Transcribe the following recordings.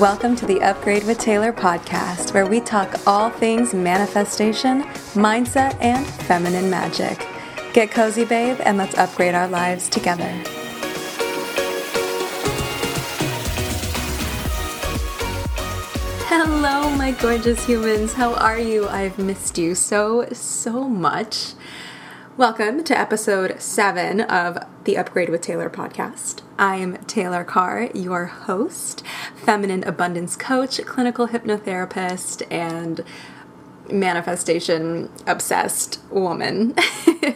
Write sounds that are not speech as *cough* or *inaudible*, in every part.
Welcome to the Upgrade with Taylor podcast, where we talk all things manifestation, mindset, and feminine magic. Get cozy, babe, and let's upgrade our lives together. Hello, my gorgeous humans. How are you? I've missed you so, so much. Welcome to episode seven of the Upgrade with Taylor podcast. I am Taylor Carr, your host, feminine abundance coach, clinical hypnotherapist, and manifestation obsessed woman.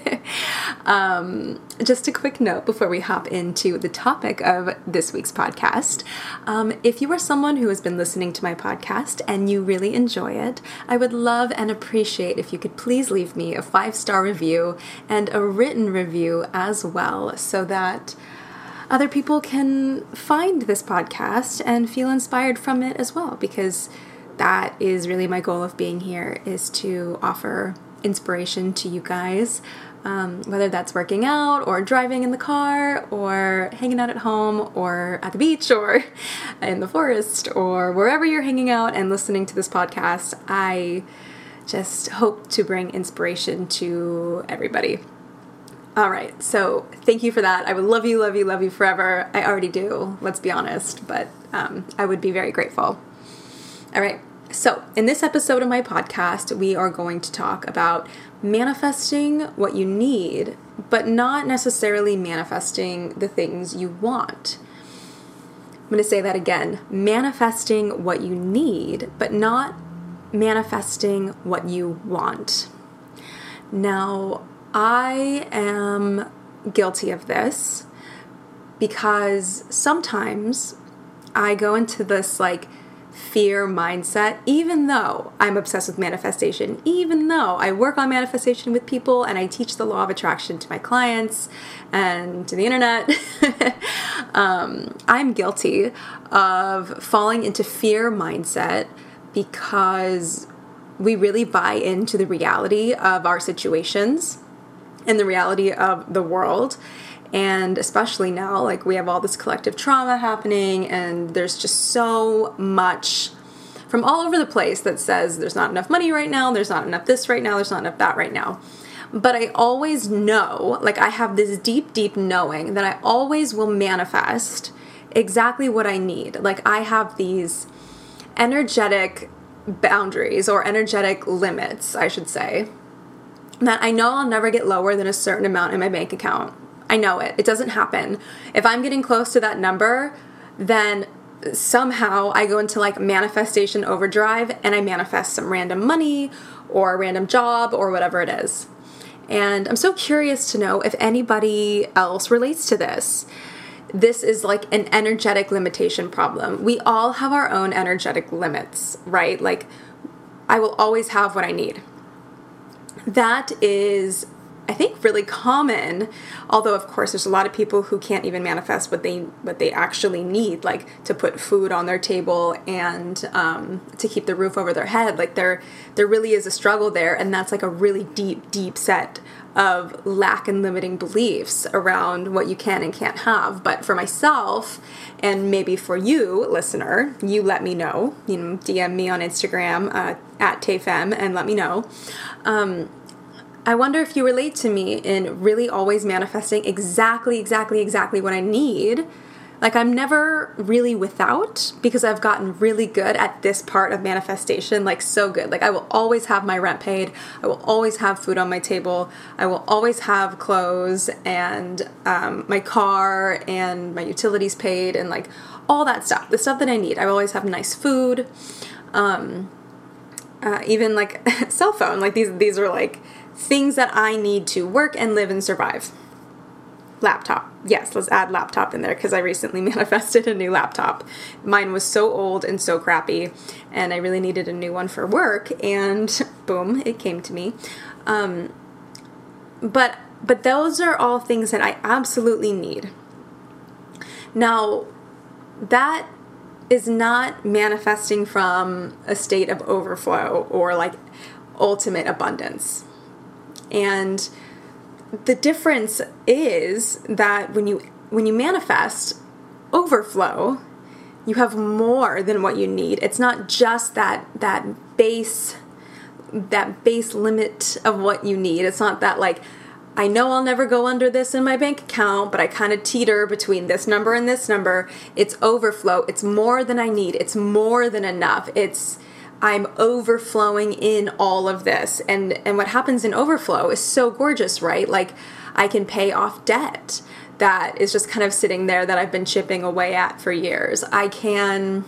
*laughs* um, just a quick note before we hop into the topic of this week's podcast. Um, if you are someone who has been listening to my podcast and you really enjoy it, I would love and appreciate if you could please leave me a five star review and a written review as well so that other people can find this podcast and feel inspired from it as well because that is really my goal of being here is to offer inspiration to you guys um, whether that's working out or driving in the car or hanging out at home or at the beach or *laughs* in the forest or wherever you're hanging out and listening to this podcast i just hope to bring inspiration to everybody. All right so thank you for that. I would love you love you love you forever. I already do let's be honest but um, i would be very grateful all right. So, in this episode of my podcast, we are going to talk about manifesting what you need, but not necessarily manifesting the things you want. I'm going to say that again manifesting what you need, but not manifesting what you want. Now, I am guilty of this because sometimes I go into this like fear mindset, even though I'm obsessed with manifestation, even though I work on manifestation with people and I teach the law of attraction to my clients and to the internet, *laughs* um, I'm guilty of falling into fear mindset because we really buy into the reality of our situations and the reality of the world and especially now, like we have all this collective trauma happening, and there's just so much from all over the place that says there's not enough money right now, there's not enough this right now, there's not enough that right now. But I always know, like I have this deep, deep knowing that I always will manifest exactly what I need. Like I have these energetic boundaries or energetic limits, I should say, that I know I'll never get lower than a certain amount in my bank account. I know it. It doesn't happen. If I'm getting close to that number, then somehow I go into like manifestation overdrive and I manifest some random money or random job or whatever it is. And I'm so curious to know if anybody else relates to this. This is like an energetic limitation problem. We all have our own energetic limits, right? Like, I will always have what I need. That is I think really common although of course there's a lot of people who can't even manifest what they what they actually need like to put food on their table and um, to keep the roof over their head. Like there there really is a struggle there and that's like a really deep deep set of lack and limiting beliefs around what you can and can't have. But for myself and maybe for you listener you let me know. You know dm me on instagram uh, at tayfemme and let me know. Um, I wonder if you relate to me in really always manifesting exactly, exactly, exactly what I need. Like, I'm never really without because I've gotten really good at this part of manifestation, like, so good. Like, I will always have my rent paid, I will always have food on my table, I will always have clothes and um, my car and my utilities paid, and like all that stuff, the stuff that I need. I always have nice food. Um, uh, even like *laughs* cell phone, like these, these are like things that I need to work and live and survive. Laptop. Yes, let's add laptop in there because I recently *laughs* manifested a new laptop. Mine was so old and so crappy, and I really needed a new one for work, and *laughs* boom, it came to me. Um, but but those are all things that I absolutely need. Now, that is not manifesting from a state of overflow or like ultimate abundance. And the difference is that when you when you manifest overflow, you have more than what you need. It's not just that that base that base limit of what you need. It's not that like I know I'll never go under this in my bank account, but I kind of teeter between this number and this number. It's overflow. It's more than I need. It's more than enough. It's I'm overflowing in all of this. And and what happens in overflow is so gorgeous, right? Like I can pay off debt that is just kind of sitting there that I've been chipping away at for years. I can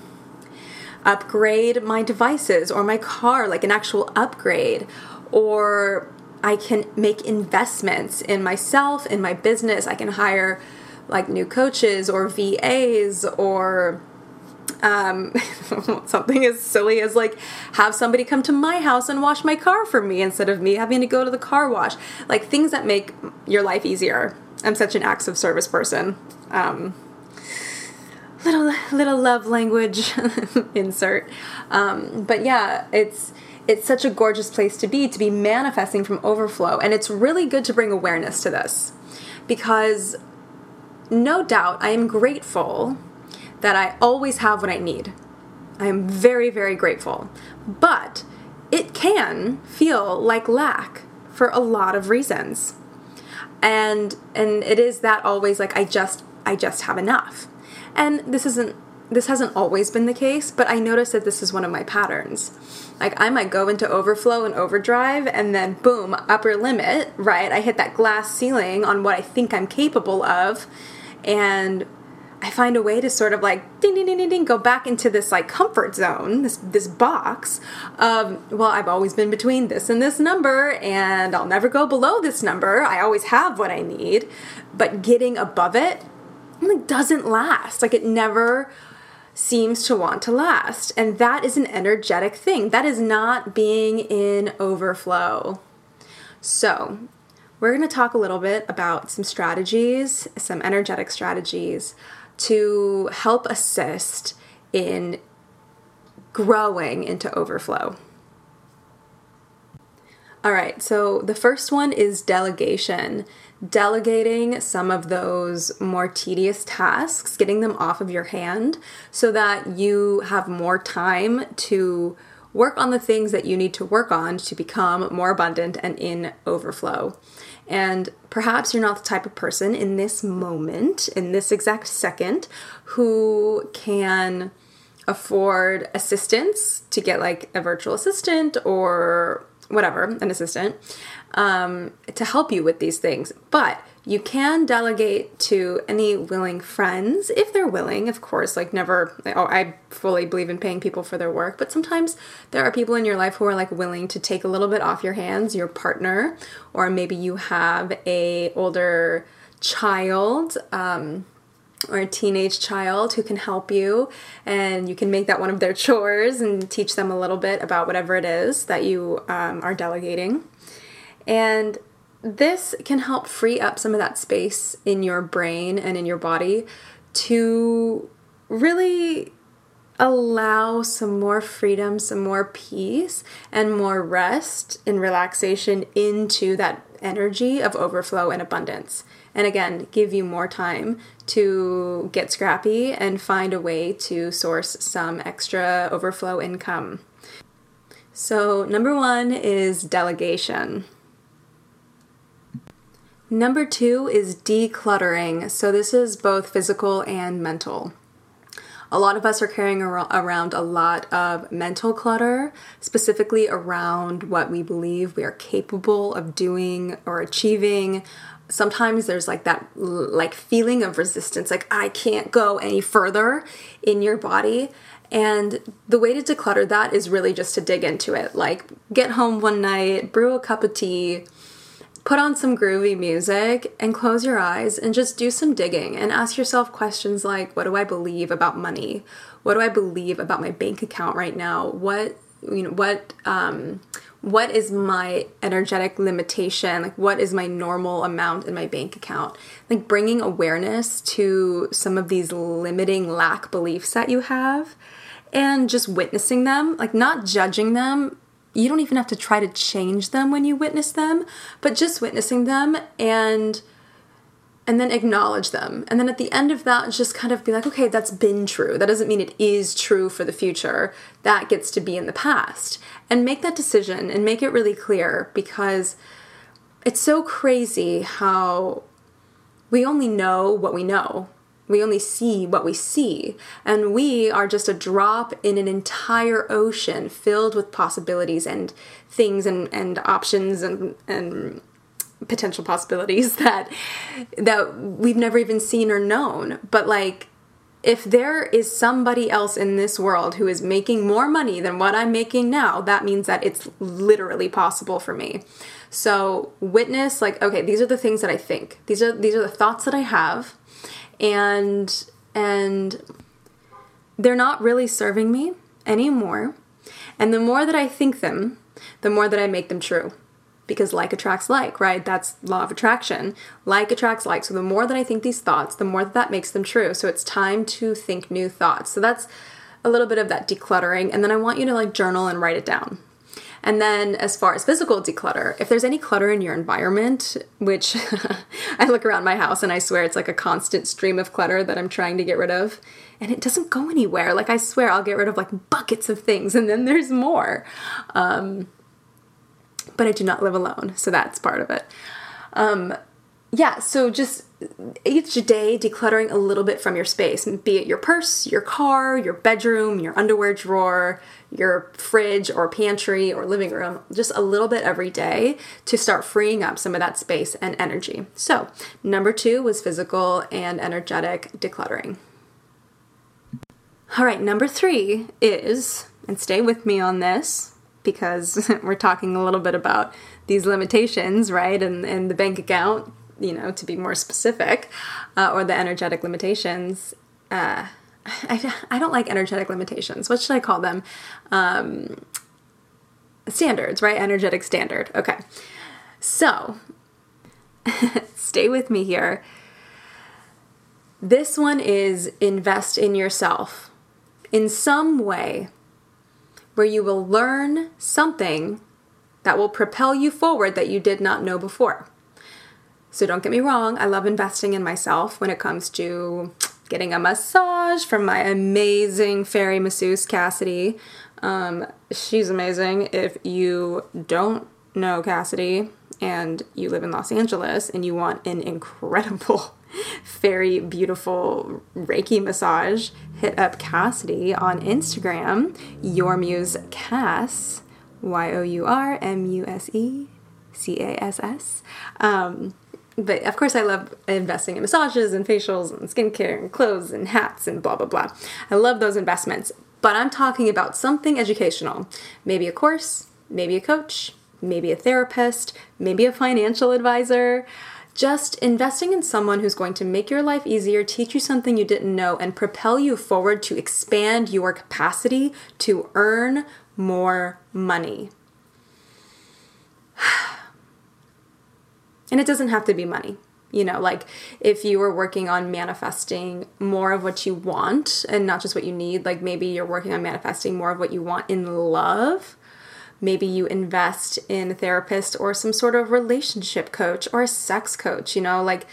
upgrade my devices or my car, like an actual upgrade, or I can make investments in myself, in my business. I can hire like new coaches or VAs or um, *laughs* something as silly as like have somebody come to my house and wash my car for me instead of me having to go to the car wash. Like things that make your life easier. I'm such an acts of service person. Um, little little love language *laughs* insert. Um, but yeah, it's it's such a gorgeous place to be to be manifesting from overflow, and it's really good to bring awareness to this because no doubt I am grateful that I always have what I need. I am very very grateful, but it can feel like lack for a lot of reasons. And and it is that always like i just i just have enough. And this isn't this hasn't always been the case but i notice that this is one of my patterns. Like i might go into overflow and overdrive and then boom upper limit right? I hit that glass ceiling on what i think i'm capable of and I find a way to sort of like ding ding ding ding ding go back into this like comfort zone, this this box of well, I've always been between this and this number and I'll never go below this number. I always have what I need, but getting above it like doesn't last. Like it never seems to want to last. And that is an energetic thing. That is not being in overflow. So, we're going to talk a little bit about some strategies, some energetic strategies to help assist in growing into overflow. All right, so the first one is delegation. Delegating some of those more tedious tasks, getting them off of your hand so that you have more time to work on the things that you need to work on to become more abundant and in overflow. And perhaps you're not the type of person in this moment, in this exact second, who can afford assistance to get like a virtual assistant or whatever, an assistant, um, to help you with these things. But you can delegate to any willing friends if they're willing, of course. Like, never, oh, I fully believe in paying people for their work, but sometimes there are people in your life who are like willing to take a little bit off your hands, your partner, or maybe you have a older child. Um, or a teenage child who can help you and you can make that one of their chores and teach them a little bit about whatever it is that you um, are delegating and this can help free up some of that space in your brain and in your body to really allow some more freedom, some more peace, and more rest and relaxation into that energy of overflow and abundance. And again, give you more time to get scrappy and find a way to source some extra overflow income. So, number one is delegation. Number two is decluttering. So, this is both physical and mental. A lot of us are carrying around a lot of mental clutter, specifically around what we believe we are capable of doing or achieving. Sometimes there's like that like feeling of resistance, like I can't go any further in your body. And the way to declutter that is really just to dig into it. Like get home one night, brew a cup of tea, Put on some groovy music and close your eyes and just do some digging and ask yourself questions like what do I believe about money? What do I believe about my bank account right now? What you know what um what is my energetic limitation like what is my normal amount in my bank account like bringing awareness to some of these limiting lack beliefs that you have and just witnessing them like not judging them you don't even have to try to change them when you witness them, but just witnessing them and and then acknowledge them. And then at the end of that, just kind of be like, okay, that's been true. That doesn't mean it is true for the future. That gets to be in the past. And make that decision and make it really clear because it's so crazy how we only know what we know. We only see what we see. And we are just a drop in an entire ocean filled with possibilities and things and, and options and, and potential possibilities *laughs* that that we've never even seen or known. But like if there is somebody else in this world who is making more money than what I'm making now, that means that it's literally possible for me. So, witness like okay, these are the things that I think. These are these are the thoughts that I have and and they're not really serving me anymore. And the more that I think them, the more that I make them true because like attracts like, right? That's law of attraction. Like attracts like. So the more that I think these thoughts, the more that that makes them true. So it's time to think new thoughts. So that's a little bit of that decluttering and then I want you to like journal and write it down. And then, as far as physical declutter, if there's any clutter in your environment, which *laughs* I look around my house and I swear it's like a constant stream of clutter that I'm trying to get rid of, and it doesn't go anywhere. Like, I swear I'll get rid of like buckets of things and then there's more. Um, but I do not live alone, so that's part of it. Um, yeah, so just each day decluttering a little bit from your space, be it your purse, your car, your bedroom, your underwear drawer, your fridge or pantry or living room, just a little bit every day to start freeing up some of that space and energy. So, number two was physical and energetic decluttering. All right, number three is, and stay with me on this, because *laughs* we're talking a little bit about these limitations, right? And, and the bank account, you know, to be more specific, uh, or the energetic limitations. Uh, *laughs* I, I don't like energetic limitations. What should I call them? Um, standards, right? Energetic standard. Okay. So, *laughs* stay with me here. This one is invest in yourself in some way where you will learn something that will propel you forward that you did not know before. So don't get me wrong, I love investing in myself when it comes to getting a massage from my amazing fairy masseuse, Cassidy. Um, she's amazing. If you don't know Cassidy and you live in Los Angeles and you want an incredible *laughs* very beautiful Reiki massage, hit up Cassidy on Instagram, Your Muse Cass, Y O U R M U S E C A S S. Um, but of course, I love investing in massages and facials and skincare and clothes and hats and blah, blah, blah. I love those investments. But I'm talking about something educational. Maybe a course, maybe a coach, maybe a therapist, maybe a financial advisor. Just investing in someone who's going to make your life easier, teach you something you didn't know, and propel you forward to expand your capacity to earn more money. And it doesn't have to be money. You know, like if you were working on manifesting more of what you want and not just what you need, like maybe you're working on manifesting more of what you want in love. Maybe you invest in a therapist or some sort of relationship coach or a sex coach, you know, like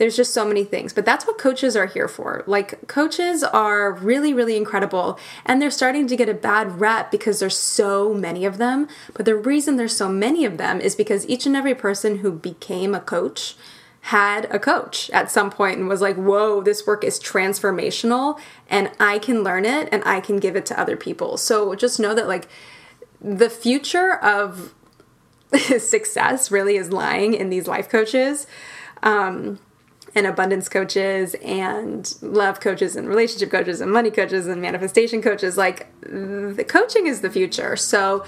there's just so many things. But that's what coaches are here for. Like, coaches are really, really incredible. And they're starting to get a bad rep because there's so many of them. But the reason there's so many of them is because each and every person who became a coach had a coach at some point and was like, whoa, this work is transformational and I can learn it and I can give it to other people. So just know that, like, the future of *laughs* success really is lying in these life coaches. Um, and abundance coaches and love coaches and relationship coaches and money coaches and manifestation coaches. Like the coaching is the future. So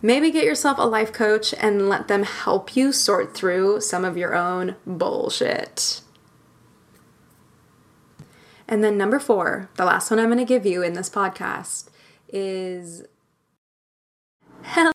maybe get yourself a life coach and let them help you sort through some of your own bullshit. And then number four, the last one I'm going to give you in this podcast is hell